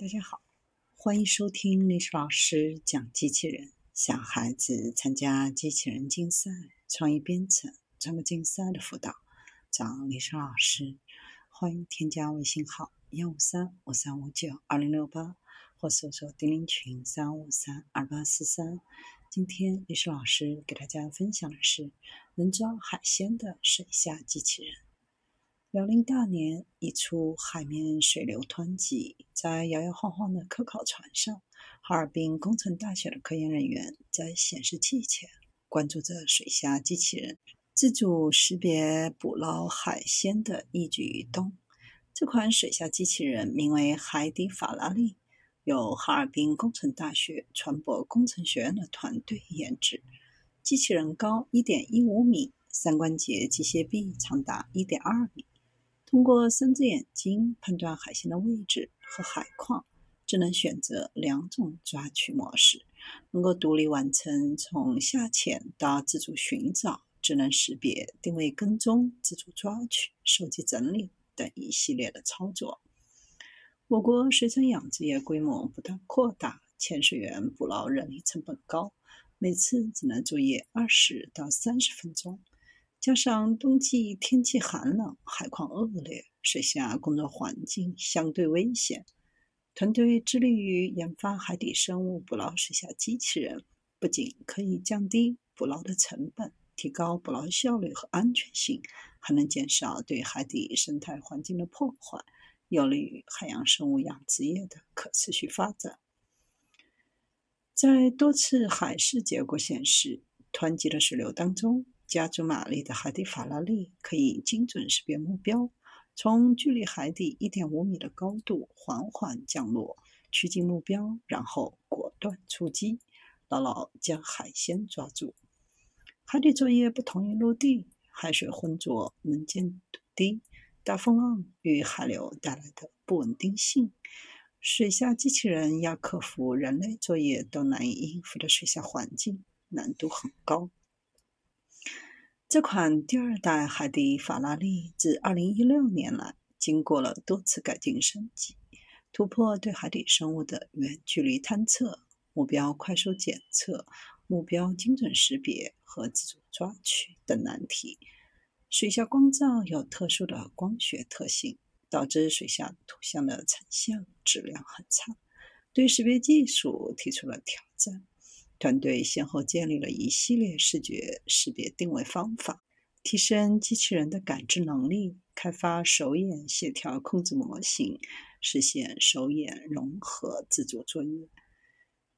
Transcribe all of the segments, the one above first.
大家好，欢迎收听历史老师讲机器人。小孩子参加机器人竞赛、创意编程、创客竞赛的辅导，找历史老师。欢迎添加微信号幺五三五三五九二零六八，或搜索钉钉群三五三二八四三。今天历史老师给大家分享的是能抓海鲜的水下机器人。辽宁大连一处海面水流湍急，在摇摇晃晃的科考船上，哈尔滨工程大学的科研人员在显示器前关注着水下机器人自主识别捕捞海鲜的一举一动。这款水下机器人名为“海底法拉利”，由哈尔滨工程大学船舶工程学院的团队研制。机器人高1.15米，三关节机械臂长达1.2米。通过三只眼睛判断海鲜的位置和海况，只能选择两种抓取模式，能够独立完成从下潜到自主寻找、智能识别、定位跟踪、自主抓取、收集整理等一系列的操作。我国水产养殖业规模不断扩大，潜水员捕捞人力成本高，每次只能作业二十到三十分钟。加上冬季天气寒冷，海况恶劣，水下工作环境相对危险。团队致力于研发海底生物捕捞水下机器人，不仅可以降低捕捞的成本，提高捕捞效率和安全性，还能减少对海底生态环境的破坏，有利于海洋生物养殖业的可持续发展。在多次海试结果显示，湍急的水流当中。加足马力的海底法拉利可以精准识别目标，从距离海底1.5米的高度缓缓降落，趋近目标，然后果断出击，牢牢将海鲜抓住。海底作业不同于陆地，海水浑浊，能见度低，大风浪与海流带来的不稳定性，水下机器人要克服人类作业都难以应付的水下环境，难度很高。这款第二代海底法拉利自2016年来，经过了多次改进升级，突破对海底生物的远距离探测、目标快速检测、目标精准识别和自主抓取等难题。水下光照有特殊的光学特性，导致水下图像的成像质量很差，对识别技术提出了挑战。团队先后建立了一系列视觉识别定位方法，提升机器人的感知能力，开发手眼协调控制模型，实现手眼融合自主作业。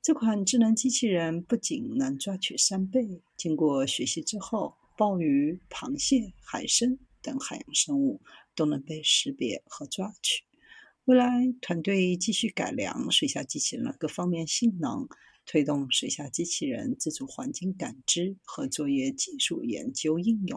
这款智能机器人不仅能抓取扇贝，经过学习之后，鲍鱼、螃蟹、海参等海洋生物都能被识别和抓取。未来，团队继续改良水下机器人各方面性能。推动水下机器人自主环境感知和作业技术研究应用。